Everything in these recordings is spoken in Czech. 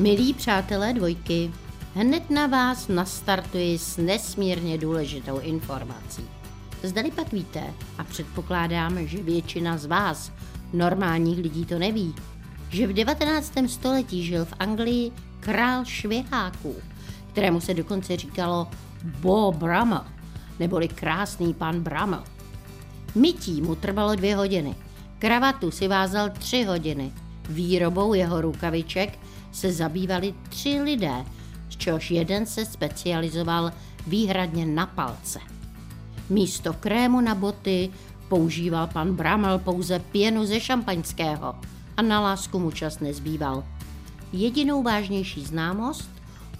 Milí přátelé dvojky, hned na vás nastartuji s nesmírně důležitou informací. Zdali pak víte, a předpokládám, že většina z vás, normálních lidí to neví, že v 19. století žil v Anglii král šviháků, kterému se dokonce říkalo Bo Bramel, neboli krásný pan Bramel. Mytí mu trvalo dvě hodiny, kravatu si vázal tři hodiny, výrobou jeho rukaviček se zabývali tři lidé, z čehož jeden se specializoval výhradně na palce. Místo krému na boty používal pan Bramel pouze pěnu ze šampaňského a na lásku mu čas nezbýval. Jedinou vážnější známost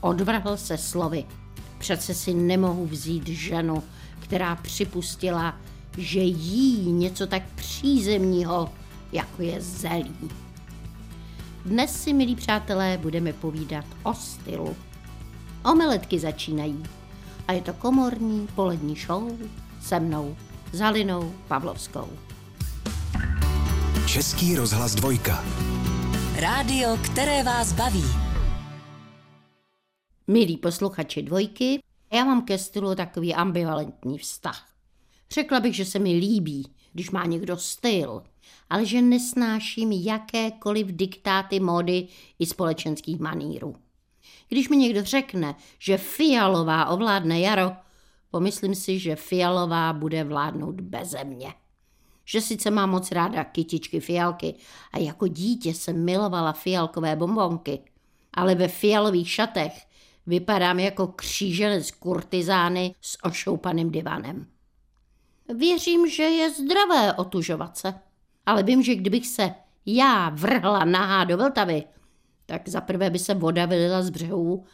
odvrhl se slovy. Přece si nemohu vzít ženu, která připustila, že jí něco tak přízemního, jako je zelí. Dnes si, milí přátelé, budeme povídat o stylu. Omeletky začínají a je to komorní polední show se mnou, Zalinou Pavlovskou. Český rozhlas dvojka. Rádio, které vás baví. Milí posluchači dvojky, já mám ke stylu takový ambivalentní vztah. Řekla bych, že se mi líbí, když má někdo styl, ale že nesnáším jakékoliv diktáty módy i společenských manírů. Když mi někdo řekne, že fialová ovládne jaro, pomyslím si, že fialová bude vládnout beze mě. Že sice mám moc ráda kytičky fialky a jako dítě jsem milovala fialkové bombonky, ale ve fialových šatech vypadám jako kříženec kurtizány s ošoupaným divanem. Věřím, že je zdravé otužovat se ale vím, že kdybych se já vrhla nahá do Vltavy, tak zaprvé by se voda vylila z břehů,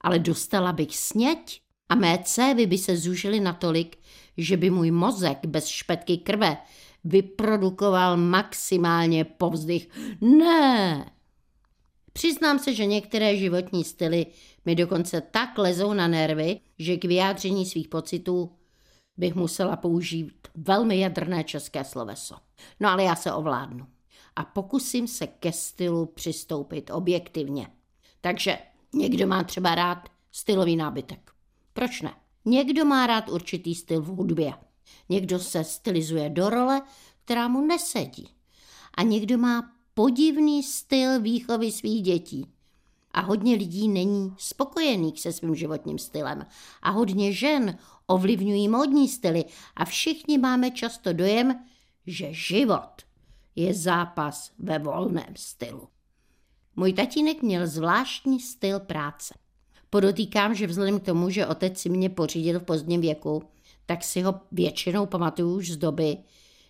ale dostala bych sněť a mé cévy by se zúžily natolik, že by můj mozek bez špetky krve vyprodukoval maximálně povzdych. Ne! Přiznám se, že některé životní styly mi dokonce tak lezou na nervy, že k vyjádření svých pocitů bych musela použít velmi jadrné české sloveso. No ale já se ovládnu a pokusím se ke stylu přistoupit objektivně. Takže někdo má třeba rád stylový nábytek. Proč ne? Někdo má rád určitý styl v hudbě. Někdo se stylizuje do role, která mu nesedí. A někdo má podivný styl výchovy svých dětí. A hodně lidí není spokojených se svým životním stylem. A hodně žen ovlivňují módní styly. A všichni máme často dojem, že život je zápas ve volném stylu. Můj tatínek měl zvláštní styl práce. Podotýkám, že vzhledem k tomu, že otec si mě pořídil v pozdním věku, tak si ho většinou pamatuju už z doby,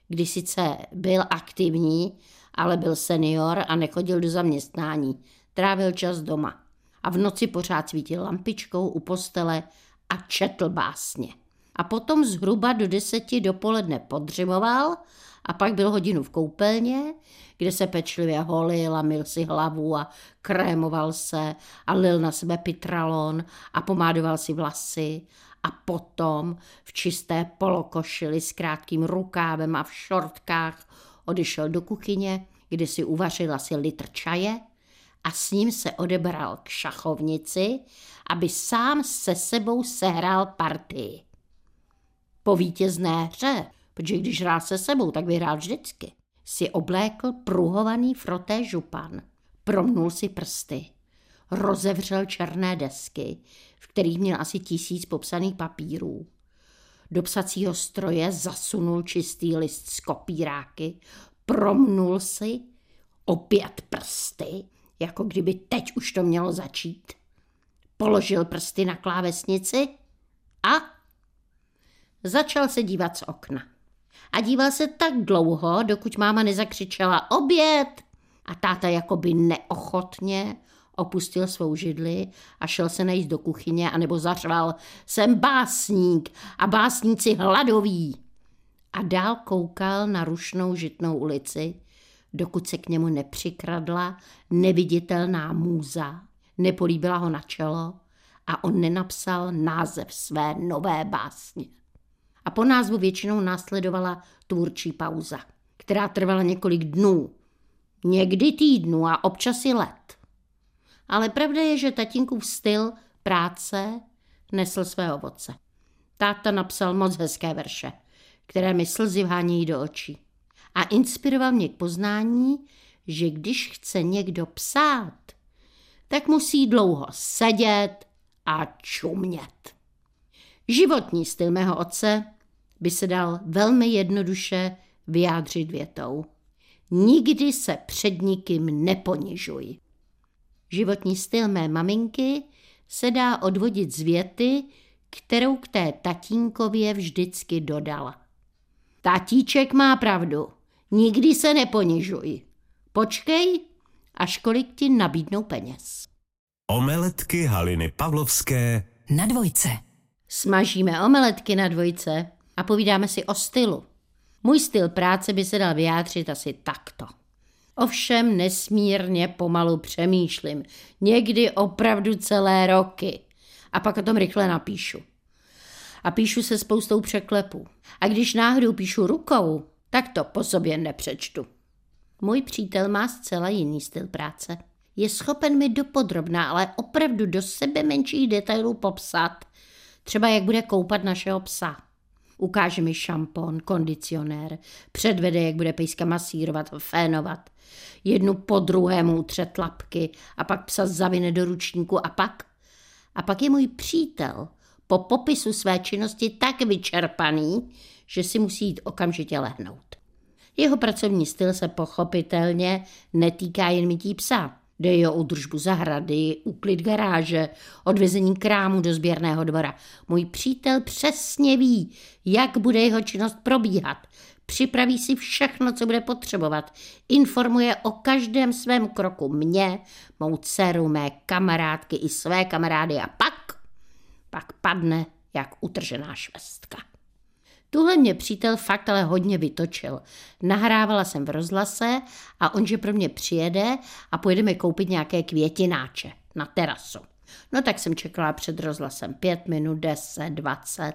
kdy sice byl aktivní, ale byl senior a nechodil do zaměstnání. Trávil čas doma. A v noci pořád svítil lampičkou u postele a četl básně. A potom zhruba do deseti dopoledne podřimoval a pak byl hodinu v koupelně, kde se pečlivě holil a mil si hlavu a krémoval se a lil na sebe pitralon a pomádoval si vlasy. A potom v čisté polokošili s krátkým rukávem a v šortkách odešel do kuchyně, kde si uvařil asi litr čaje a s ním se odebral k šachovnici, aby sám se sebou sehrál partii po vítězné hře, protože když hrál se sebou, tak vyhrál vždycky, si oblékl pruhovaný froté župan, promnul si prsty, rozevřel černé desky, v kterých měl asi tisíc popsaných papírů. Do psacího stroje zasunul čistý list z kopíráky, promnul si opět prsty, jako kdyby teď už to mělo začít. Položil prsty na klávesnici a Začal se dívat z okna. A díval se tak dlouho, dokud máma nezakřičela oběd. A táta jakoby neochotně opustil svou židli a šel se najít do kuchyně, anebo zařval, jsem básník a básníci hladoví. A dál koukal na rušnou žitnou ulici, dokud se k němu nepřikradla neviditelná můza, nepolíbila ho na čelo a on nenapsal název své nové básně a po názvu většinou následovala tvůrčí pauza, která trvala několik dnů, někdy týdnů a občas i let. Ale pravda je, že tatínkův styl práce nesl své ovoce. Táta napsal moc hezké verše, které mi slzy vhánějí do očí. A inspiroval mě k poznání, že když chce někdo psát, tak musí dlouho sedět a čumět. Životní styl mého otce by se dal velmi jednoduše vyjádřit větou. Nikdy se před nikým neponižuj. Životní styl mé maminky se dá odvodit z věty, kterou k té tatínkově vždycky dodala. Tatíček má pravdu, nikdy se neponižuj. Počkej, až kolik ti nabídnou peněz. Omeletky Haliny Pavlovské Na dvojce. Smažíme omeletky na dvojce a povídáme si o stylu. Můj styl práce by se dal vyjádřit asi takto. Ovšem nesmírně pomalu přemýšlím, někdy opravdu celé roky. A pak o tom rychle napíšu. A píšu se spoustou překlepů. A když náhodou píšu rukou, tak to po sobě nepřečtu. Můj přítel má zcela jiný styl práce. Je schopen mi dopodrobná, ale opravdu do sebe menších detailů popsat, třeba jak bude koupat našeho psa. Ukáže mi šampon, kondicionér, předvede, jak bude pejska masírovat, fénovat. Jednu po druhému utře tlapky a pak psa zavine do ručníku a pak? A pak je můj přítel po popisu své činnosti tak vyčerpaný, že si musí jít okamžitě lehnout. Jeho pracovní styl se pochopitelně netýká jen mytí psa. Jde o údržbu zahrady, úklid garáže, odvezení krámu do sběrného dvora. Můj přítel přesně ví, jak bude jeho činnost probíhat. Připraví si všechno, co bude potřebovat. Informuje o každém svém kroku mě, mou dceru, mé kamarádky i své kamarády a pak, pak padne jak utržená švestka. Tuhle mě přítel fakt ale hodně vytočil. Nahrávala jsem v rozhlase a on, že pro mě přijede a pojedeme koupit nějaké květináče na terasu. No tak jsem čekala před rozhlasem pět minut, deset, dvacet.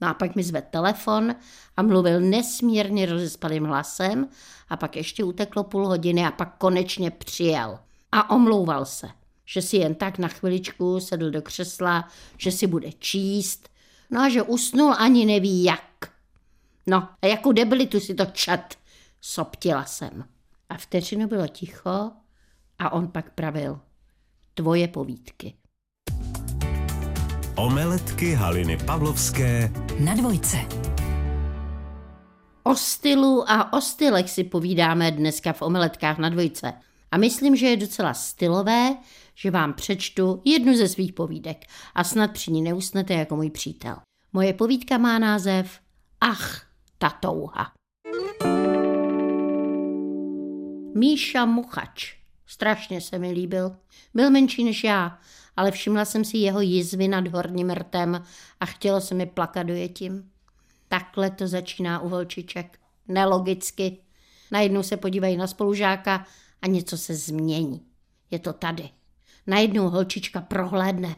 No a pak mi zve telefon a mluvil nesmírně rozespalým hlasem a pak ještě uteklo půl hodiny a pak konečně přijel. A omlouval se, že si jen tak na chviličku sedl do křesla, že si bude číst, no a že usnul ani neví jak. No a jakou debilitu si to čet, soptila jsem. A vteřinu bylo ticho a on pak pravil. Tvoje povídky. Omeletky Haliny Pavlovské Na dvojce. O stylu a o stylech si povídáme dneska v omeletkách na dvojce. A myslím, že je docela stylové, že vám přečtu jednu ze svých povídek a snad při ní neusnete jako můj přítel. Moje povídka má název Ach, ta touha. Míša Muchač. Strašně se mi líbil. Byl menší než já, ale všimla jsem si jeho jizvy nad horním rtem a chtělo se mi plakat dojetím. Takhle to začíná u holčiček. Nelogicky. Najednou se podívají na spolužáka a něco se změní. Je to tady. Najednou holčička prohlédne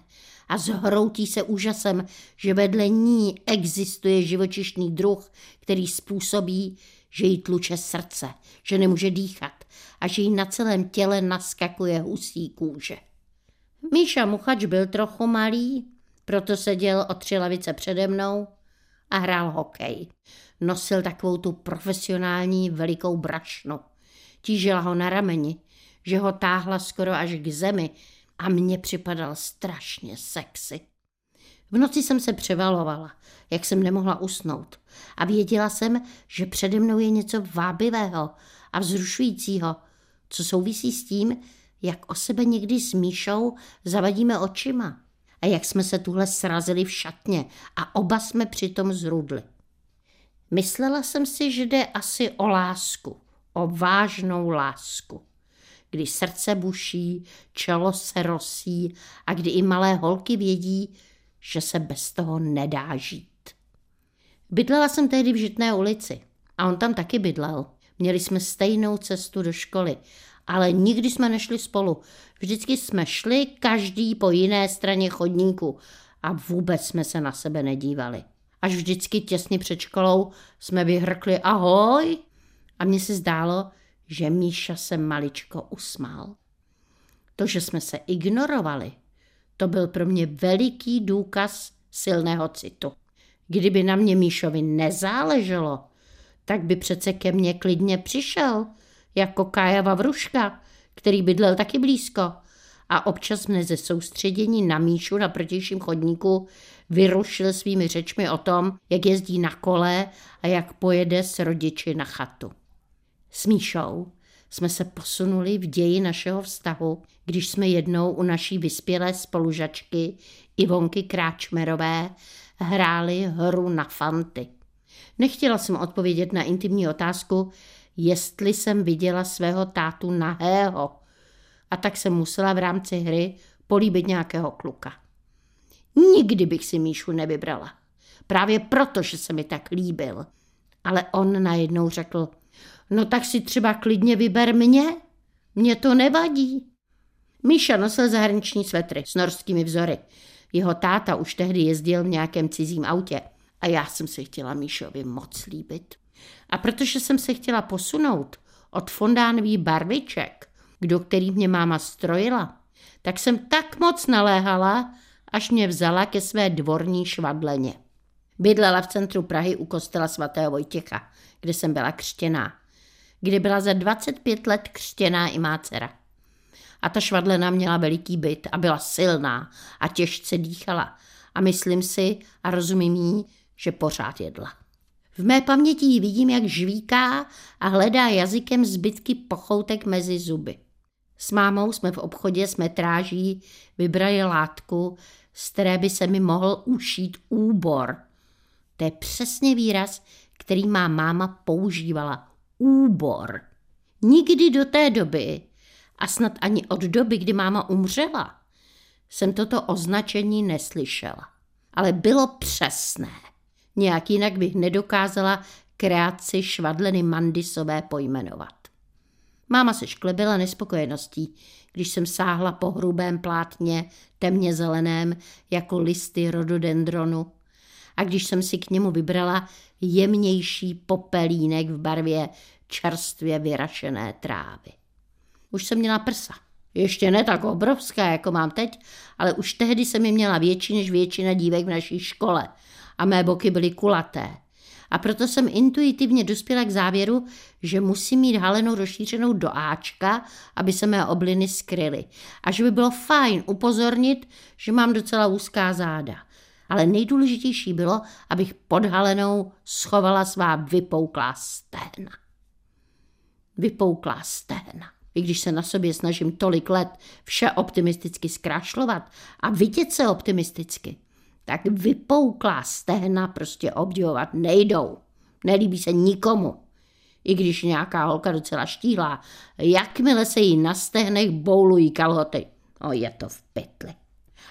a zhroutí se úžasem, že vedle ní existuje živočišný druh, který způsobí, že jí tluče srdce, že nemůže dýchat a že jí na celém těle naskakuje husí kůže. Míša Muchač byl trochu malý, proto seděl o tři lavice přede mnou a hrál hokej. Nosil takovou tu profesionální velikou brašnu. Tížila ho na rameni, že ho táhla skoro až k zemi a mně připadal strašně sexy. V noci jsem se převalovala, jak jsem nemohla usnout a věděla jsem, že přede mnou je něco vábivého a vzrušujícího, co souvisí s tím, jak o sebe někdy s Míšou zavadíme očima a jak jsme se tuhle srazili v šatně a oba jsme přitom zrudli. Myslela jsem si, že jde asi o lásku, o vážnou lásku kdy srdce buší, čelo se rosí a kdy i malé holky vědí, že se bez toho nedá žít. Bydlela jsem tehdy v Žitné ulici a on tam taky bydlel. Měli jsme stejnou cestu do školy, ale nikdy jsme nešli spolu. Vždycky jsme šli každý po jiné straně chodníku a vůbec jsme se na sebe nedívali. Až vždycky těsně před školou jsme vyhrkli ahoj a mně se zdálo, že Míša se maličko usmál. To, že jsme se ignorovali, to byl pro mě veliký důkaz silného citu. Kdyby na mě Míšovi nezáleželo, tak by přece ke mně klidně přišel, jako Kája Vavruška, který bydlel taky blízko. A občas mne ze soustředění na Míšu na protějším chodníku vyrušil svými řečmi o tom, jak jezdí na kole a jak pojede s rodiči na chatu. S Míšou jsme se posunuli v ději našeho vztahu, když jsme jednou u naší vyspělé spolužačky Ivonky Kráčmerové hráli hru na fanty. Nechtěla jsem odpovědět na intimní otázku, jestli jsem viděla svého tátu nahého. A tak jsem musela v rámci hry políbit nějakého kluka. Nikdy bych si Míšu nevybrala. Právě proto, že se mi tak líbil. Ale on najednou řekl, no tak si třeba klidně vyber mě. Mně to nevadí. Míša nosil zahraniční svetry s norskými vzory. Jeho táta už tehdy jezdil v nějakém cizím autě a já jsem se chtěla Míšovi moc líbit. A protože jsem se chtěla posunout od fondánový barviček, do kterých mě máma strojila, tak jsem tak moc naléhala, až mě vzala ke své dvorní švadleně. Bydlela v centru Prahy u kostela svatého Vojtěcha, kde jsem byla křtěná. Kdy byla za 25 let křtěná i má dcera. A ta švadlena měla veliký byt a byla silná a těžce dýchala. A myslím si a rozumím jí, že pořád jedla. V mé paměti ji vidím, jak žvíká a hledá jazykem zbytky pochoutek mezi zuby. S mámou jsme v obchodě s metráží vybrali látku, z které by se mi mohl ušít úbor. To je přesně výraz, který má máma používala. Úbor. Nikdy do té doby, a snad ani od doby, kdy máma umřela, jsem toto označení neslyšela. Ale bylo přesné. Nějak jinak bych nedokázala kreaci švadleny Mandisové pojmenovat. Máma se šklebila nespokojeností, když jsem sáhla po hrubém plátně, temně zeleném, jako listy rododendronu. A když jsem si k němu vybrala jemnější popelínek v barvě čerstvě vyrašené trávy. Už jsem měla prsa. Ještě ne tak obrovská, jako mám teď, ale už tehdy jsem je měla větší než většina dívek v naší škole a mé boky byly kulaté. A proto jsem intuitivně dospěla k závěru, že musím mít halenu rozšířenou do Ačka, aby se mé obliny skryly. A že by bylo fajn upozornit, že mám docela úzká záda. Ale nejdůležitější bylo, abych pod halenou schovala svá vypouklá stehna. Vypouklá stehna. I když se na sobě snažím tolik let vše optimisticky zkrašlovat a vidět se optimisticky, tak vypouklá stehna prostě obdivovat nejdou. Nelíbí se nikomu. I když nějaká holka docela štíhlá, jakmile se jí na stehnech boulují kalhoty, o je to v pytli.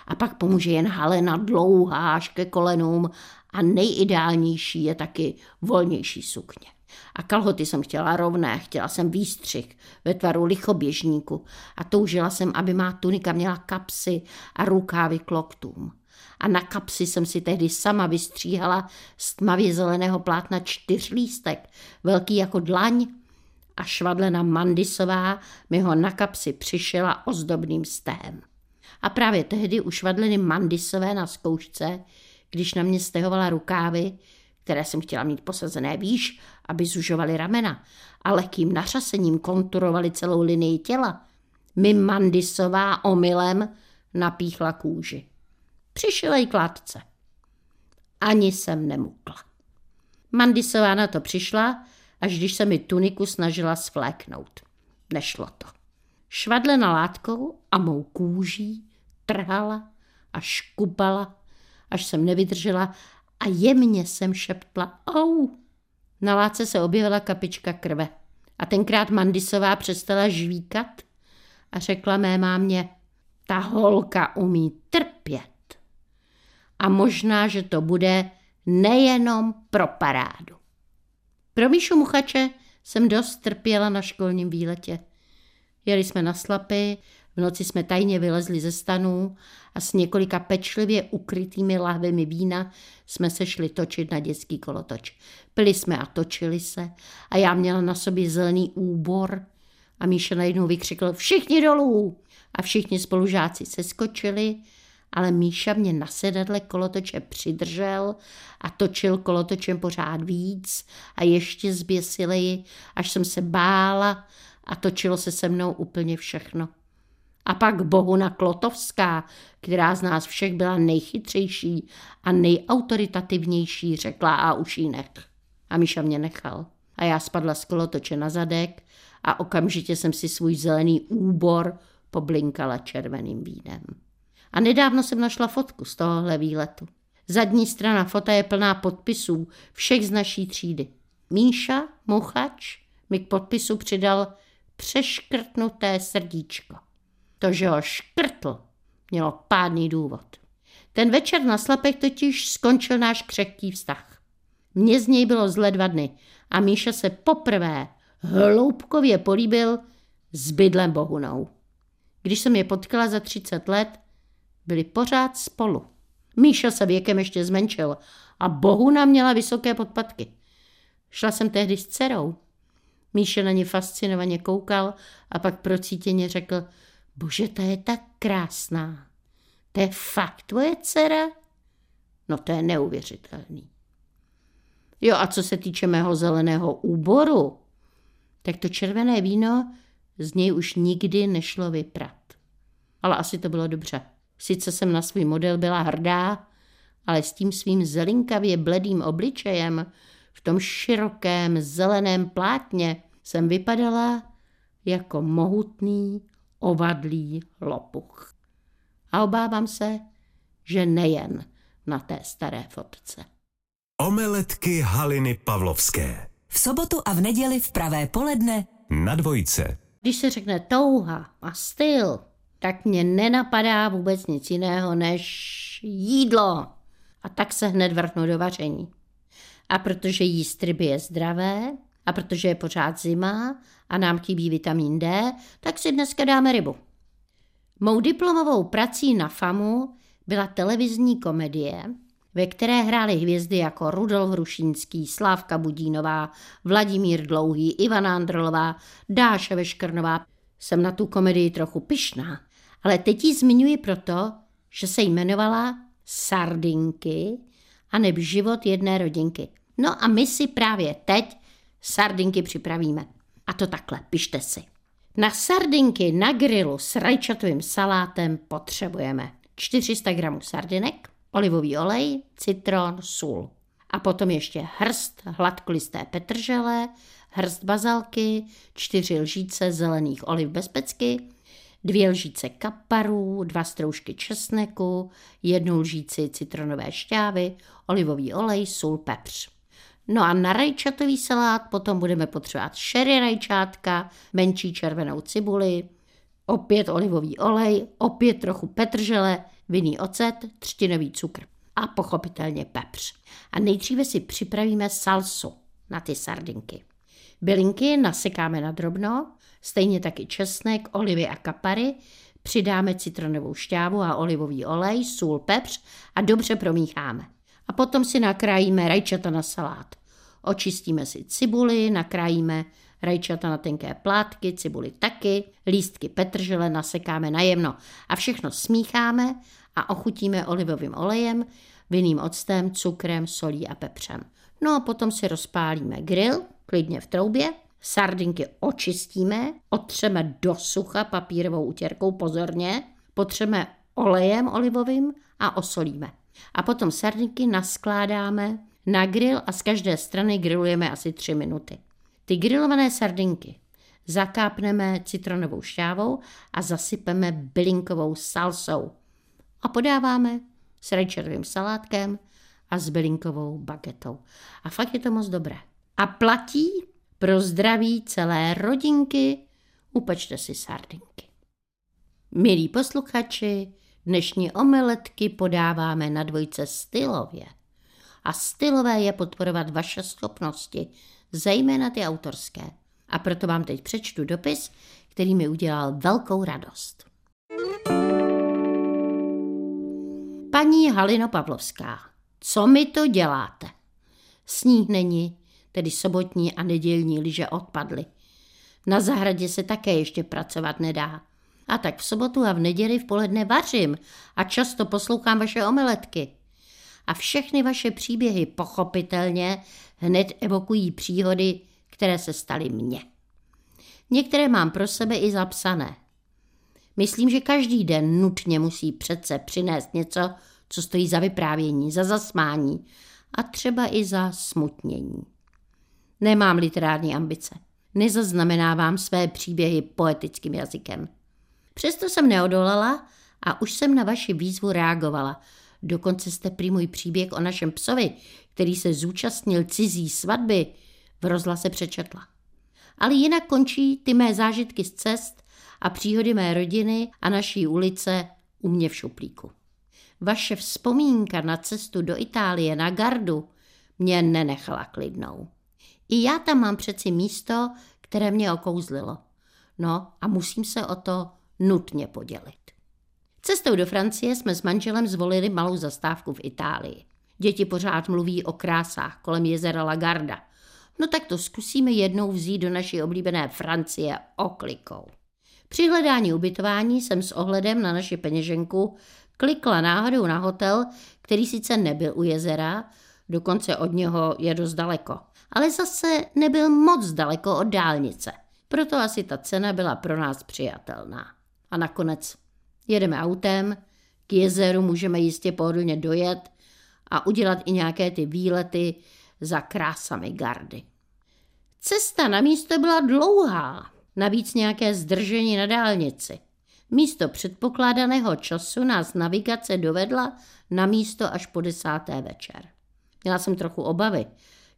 A pak pomůže jen halena dlouhá až ke kolenům a nejideálnější je taky volnější sukně. A kalhoty jsem chtěla rovné, chtěla jsem výstřih ve tvaru lichoběžníku a toužila jsem, aby má tunika měla kapsy a rukávy k loktům a na kapsy jsem si tehdy sama vystříhala z tmavě zeleného plátna čtyřlístek, velký jako dlaň a švadlena Mandisová mi ho na kapsy přišela ozdobným stehem. A právě tehdy u švadleny Mandisové na zkoušce, když na mě stehovala rukávy, které jsem chtěla mít posazené výš, aby zužovaly ramena a lehkým nařasením konturovaly celou linii těla, mi Mandisová omylem napíchla kůži. Přišel kladce. Ani jsem nemukla. Mandisová na to přišla, až když se mi tuniku snažila svléknout. Nešlo to. Švadlena látkou a mou kůží trhala a škupala, až jsem nevydržela a jemně jsem šeptla au. Na látce se objevila kapička krve. A tenkrát Mandisová přestala žvíkat a řekla mé mámě, ta holka umí trpět a možná, že to bude nejenom pro parádu. Pro Míšu Muchače jsem dost trpěla na školním výletě. Jeli jsme na slapy, v noci jsme tajně vylezli ze stanů a s několika pečlivě ukrytými lahvemi vína jsme se šli točit na dětský kolotoč. Pili jsme a točili se a já měla na sobě zelený úbor A Míša najednou vykřikl všichni dolů. A všichni spolužáci se skočili, ale Míša mě na sedadle kolotoče přidržel a točil kolotočem pořád víc a ještě zběsileji, až jsem se bála a točilo se se mnou úplně všechno. A pak Bohuna Klotovská, která z nás všech byla nejchytřejší a nejautoritativnější, řekla a ušínek. A Míša mě nechal. A já spadla z kolotoče na zadek a okamžitě jsem si svůj zelený úbor poblinkala červeným vínem. A nedávno jsem našla fotku z tohohle výletu. Zadní strana fota je plná podpisů všech z naší třídy. Míša, muchač, mi k podpisu přidal přeškrtnuté srdíčko. To, že ho škrtl, mělo pádný důvod. Ten večer na slapech totiž skončil náš křehký vztah. Mně z něj bylo zle dva dny a Míša se poprvé hloubkově políbil s bydlem Bohunou. Když jsem je potkala za 30 let, byli pořád spolu. Míša se věkem ještě zmenšil a Bohuna měla vysoké podpatky. Šla jsem tehdy s dcerou. Míša na ně fascinovaně koukal a pak procítěně řekl, bože, ta je tak krásná. To je fakt tvoje dcera? No to je neuvěřitelný. Jo a co se týče mého zeleného úboru, tak to červené víno z něj už nikdy nešlo vyprat. Ale asi to bylo dobře. Sice jsem na svůj model byla hrdá, ale s tím svým zelinkavě bledým obličejem v tom širokém zeleném plátně jsem vypadala jako mohutný ovadlý lopuch. A obávám se, že nejen na té staré fotce. Omeletky Haliny Pavlovské. V sobotu a v neděli v pravé poledne Na dvojce. Když se řekne touha a styl, tak mě nenapadá vůbec nic jiného než jídlo. A tak se hned vrhnu do vaření. A protože jíst ryby je zdravé, a protože je pořád zima a nám chybí vitamin D, tak si dneska dáme rybu. Mou diplomovou prací na FAMu byla televizní komedie, ve které hrály hvězdy jako Rudolf Rušínský, Slávka Budínová, Vladimír Dlouhý, Ivana Androlová, Dáša Veškrnová. Jsem na tu komedii trochu pyšná, ale teď ji zmiňuji proto, že se jmenovala Sardinky a neb život jedné rodinky. No a my si právě teď sardinky připravíme. A to takhle, pište si. Na sardinky na grilu s rajčatovým salátem potřebujeme 400 gramů sardinek, olivový olej, citron, sůl. A potom ještě hrst hladkolisté petržele, hrst bazalky, čtyři lžíce zelených oliv bez pecky, dvě lžíce kaparů, dva stroužky česneku, jednu lžíci citronové šťávy, olivový olej, sůl, pepř. No a na rajčatový salát potom budeme potřebovat šery rajčátka, menší červenou cibuli, opět olivový olej, opět trochu petržele, vinný ocet, třtinový cukr a pochopitelně pepř. A nejdříve si připravíme salsu na ty sardinky. Bylinky nasekáme na drobno, stejně taky česnek, olivy a kapary, přidáme citronovou šťávu a olivový olej, sůl, pepř a dobře promícháme. A potom si nakrájíme rajčata na salát. Očistíme si cibuli, nakrájíme rajčata na tenké plátky, cibuli taky, lístky petržele nasekáme najemno a všechno smícháme a ochutíme olivovým olejem, vinným octem, cukrem, solí a pepřem. No a potom si rozpálíme grill, klidně v troubě, sardinky očistíme, otřeme do sucha papírovou utěrkou pozorně, potřeme olejem olivovým a osolíme. A potom sardinky naskládáme na grill a z každé strany grillujeme asi 3 minuty. Ty grillované sardinky zakápneme citronovou šťávou a zasypeme bylinkovou salsou. A podáváme s rajčatovým salátkem a s bylinkovou bagetou. A fakt je to moc dobré. A platí pro zdraví celé rodinky, upečte si sardinky. Milí posluchači, dnešní omeletky podáváme na dvojce stylově. A stylové je podporovat vaše schopnosti, zejména ty autorské. A proto vám teď přečtu dopis, který mi udělal velkou radost. Paní Halino Pavlovská, co mi to děláte? Sníh není, tedy sobotní a nedělní liže odpadly. Na zahradě se také ještě pracovat nedá. A tak v sobotu a v neděli v poledne vařím a často poslouchám vaše omeletky. A všechny vaše příběhy pochopitelně hned evokují příhody, které se staly mně. Některé mám pro sebe i zapsané. Myslím, že každý den nutně musí přece přinést něco, co stojí za vyprávění, za zasmání a třeba i za smutnění. Nemám literární ambice. Nezaznamenávám své příběhy poetickým jazykem. Přesto jsem neodolala a už jsem na vaši výzvu reagovala. Dokonce jste prý můj příběh o našem psovi, který se zúčastnil cizí svatby, v rozhlase přečetla. Ale jinak končí ty mé zážitky z cest a příhody mé rodiny a naší ulice u mě v šuplíku. Vaše vzpomínka na cestu do Itálie na gardu mě nenechala klidnou. I já tam mám přeci místo, které mě okouzlilo. No a musím se o to nutně podělit. Cestou do Francie jsme s manželem zvolili malou zastávku v Itálii. Děti pořád mluví o krásách kolem jezera Lagarda. No tak to zkusíme jednou vzít do naší oblíbené Francie oklikou. Při hledání ubytování jsem s ohledem na naši peněženku klikla náhodou na hotel, který sice nebyl u jezera, dokonce od něho je dost daleko, ale zase nebyl moc daleko od dálnice. Proto asi ta cena byla pro nás přijatelná. A nakonec jedeme autem, k jezeru můžeme jistě pohodlně dojet a udělat i nějaké ty výlety za krásami gardy. Cesta na místo byla dlouhá, navíc nějaké zdržení na dálnici. Místo předpokládaného času nás navigace dovedla na místo až po desáté večer. Měla jsem trochu obavy,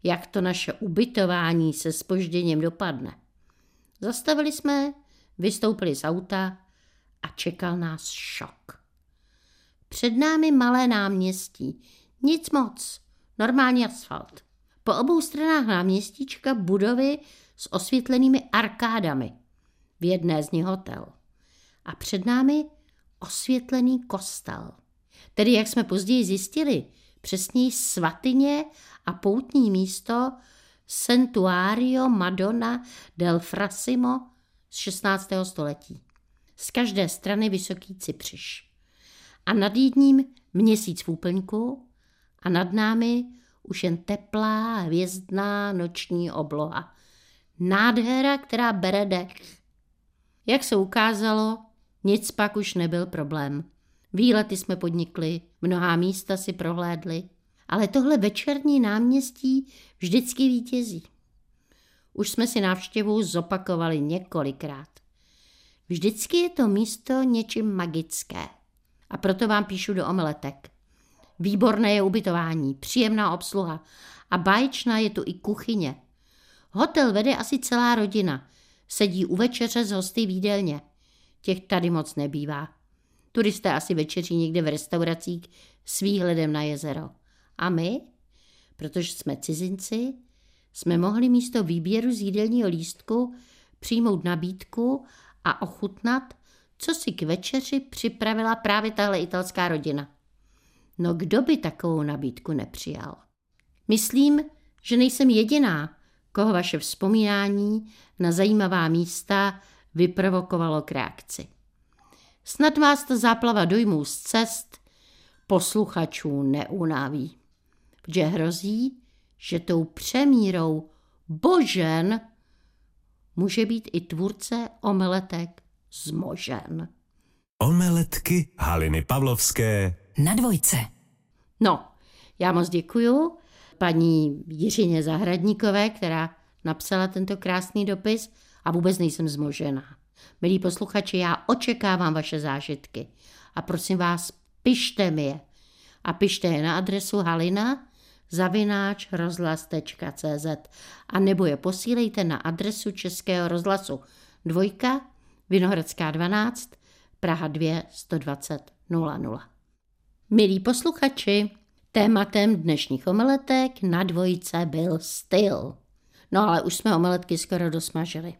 jak to naše ubytování se spožděním dopadne. Zastavili jsme, vystoupili z auta a čekal nás šok. Před námi malé náměstí, nic moc, normální asfalt. Po obou stranách náměstíčka budovy s osvětlenými arkádami. V jedné z nich hotel. A před námi osvětlený kostel. Tedy, jak jsme později zjistili, přesněji svatyně a poutní místo Santuario Madonna del Frasimo z 16. století. Z každé strany vysoký cipřiš. A nad jedním měsíc v úplňku a nad námi už jen teplá hvězdná noční obloha. Nádhera, která bere dech. Jak se ukázalo, nic pak už nebyl problém. Výlety jsme podnikli, mnohá místa si prohlédli, ale tohle večerní náměstí vždycky vítězí. Už jsme si návštěvu zopakovali několikrát. Vždycky je to místo něčím magické. A proto vám píšu do omeletek. Výborné je ubytování, příjemná obsluha a báječná je tu i kuchyně. Hotel vede asi celá rodina. Sedí u večeře z hosty výdelně. Těch tady moc nebývá. Turisté asi večeří někde v restauracích s výhledem na jezero. A my, protože jsme cizinci, jsme mohli místo výběru z jídelního lístku přijmout nabídku a ochutnat, co si k večeři připravila právě tahle italská rodina. No kdo by takovou nabídku nepřijal? Myslím, že nejsem jediná, koho vaše vzpomínání na zajímavá místa vyprovokovalo k reakci. Snad vás ta záplava dojmů z cest posluchačů neunaví, protože hrozí, že tou přemírou božen může být i tvůrce omeletek zmožen. Omeletky Haliny Pavlovské Na dvojce. No, já moc děkuju paní Jiřině Zahradníkové, která napsala tento krásný dopis a vůbec nejsem zmožená. Milí posluchači, já očekávám vaše zážitky a prosím vás, pište mi je. A pište je na adresu halina zavináč rozhlas.cz a nebo je posílejte na adresu Českého rozhlasu dvojka Vinohradská 12 Praha 2 120 00. Milí posluchači, tématem dnešních omeletek na dvojice byl styl. No ale už jsme omeletky skoro dosmažili.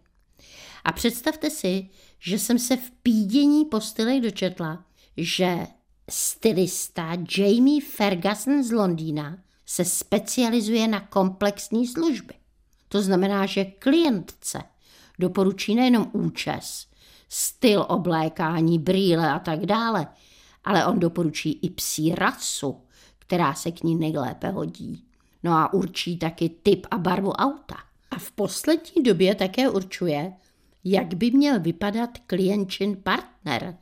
A představte si, že jsem se v pídění po stylech dočetla, že stylista Jamie Ferguson z Londýna se specializuje na komplexní služby. To znamená, že klientce Doporučí nejenom účes, styl oblékání, brýle a tak dále, ale on doporučí i psí rasu, která se k ní nejlépe hodí. No a určí taky typ a barvu auta. A v poslední době také určuje, jak by měl vypadat klienčin partner,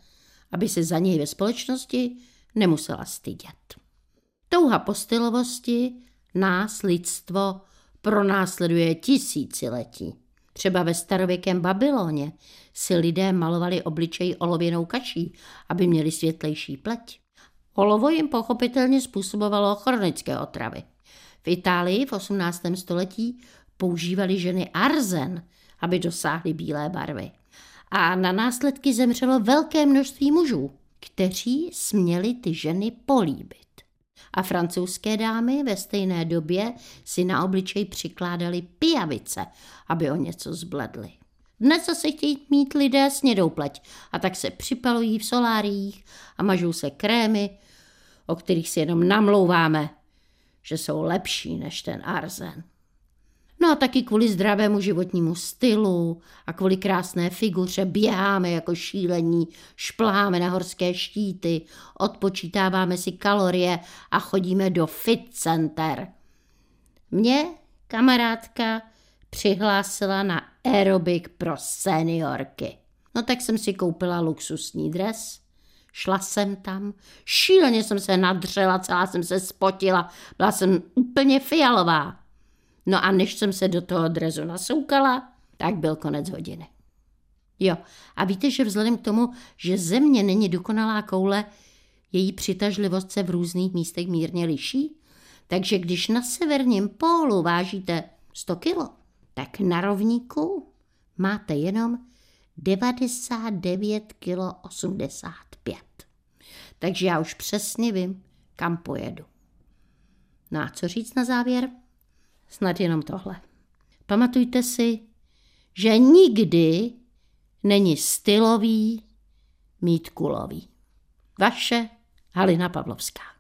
aby se za něj ve společnosti nemusela stydět. Touha po stylovosti nás lidstvo pronásleduje tisíciletí. Třeba ve starověkém Babyloně si lidé malovali obličej olověnou kaší, aby měli světlejší pleť. Olovo jim pochopitelně způsobovalo chronické otravy. V Itálii v 18. století používali ženy arzen, aby dosáhly bílé barvy. A na následky zemřelo velké množství mužů, kteří směli ty ženy políbit. A francouzské dámy ve stejné době si na obličej přikládali pijavice, aby o něco zbledly. Dnes zase chtějí mít lidé snědou pleť a tak se připalují v soláriích a mažou se krémy, o kterých si jenom namlouváme, že jsou lepší než ten arzen. No a taky kvůli zdravému životnímu stylu a kvůli krásné figuře běháme jako šílení, špláme na horské štíty, odpočítáváme si kalorie a chodíme do fit center. Mě kamarádka přihlásila na aerobik pro seniorky. No tak jsem si koupila luxusní dres, šla jsem tam, šíleně jsem se nadřela, celá jsem se spotila, byla jsem úplně fialová. No a než jsem se do toho drezu nasoukala, tak byl konec hodiny. Jo, a víte, že vzhledem k tomu, že země není dokonalá koule, její přitažlivost se v různých místech mírně liší, takže když na severním pólu vážíte 100 kilo, tak na rovníku máte jenom 99 kilo 85. Takže já už přesně vím, kam pojedu. No a co říct na závěr? Snad jenom tohle. Pamatujte si, že nikdy není stylový mít kulový. Vaše Halina Pavlovská.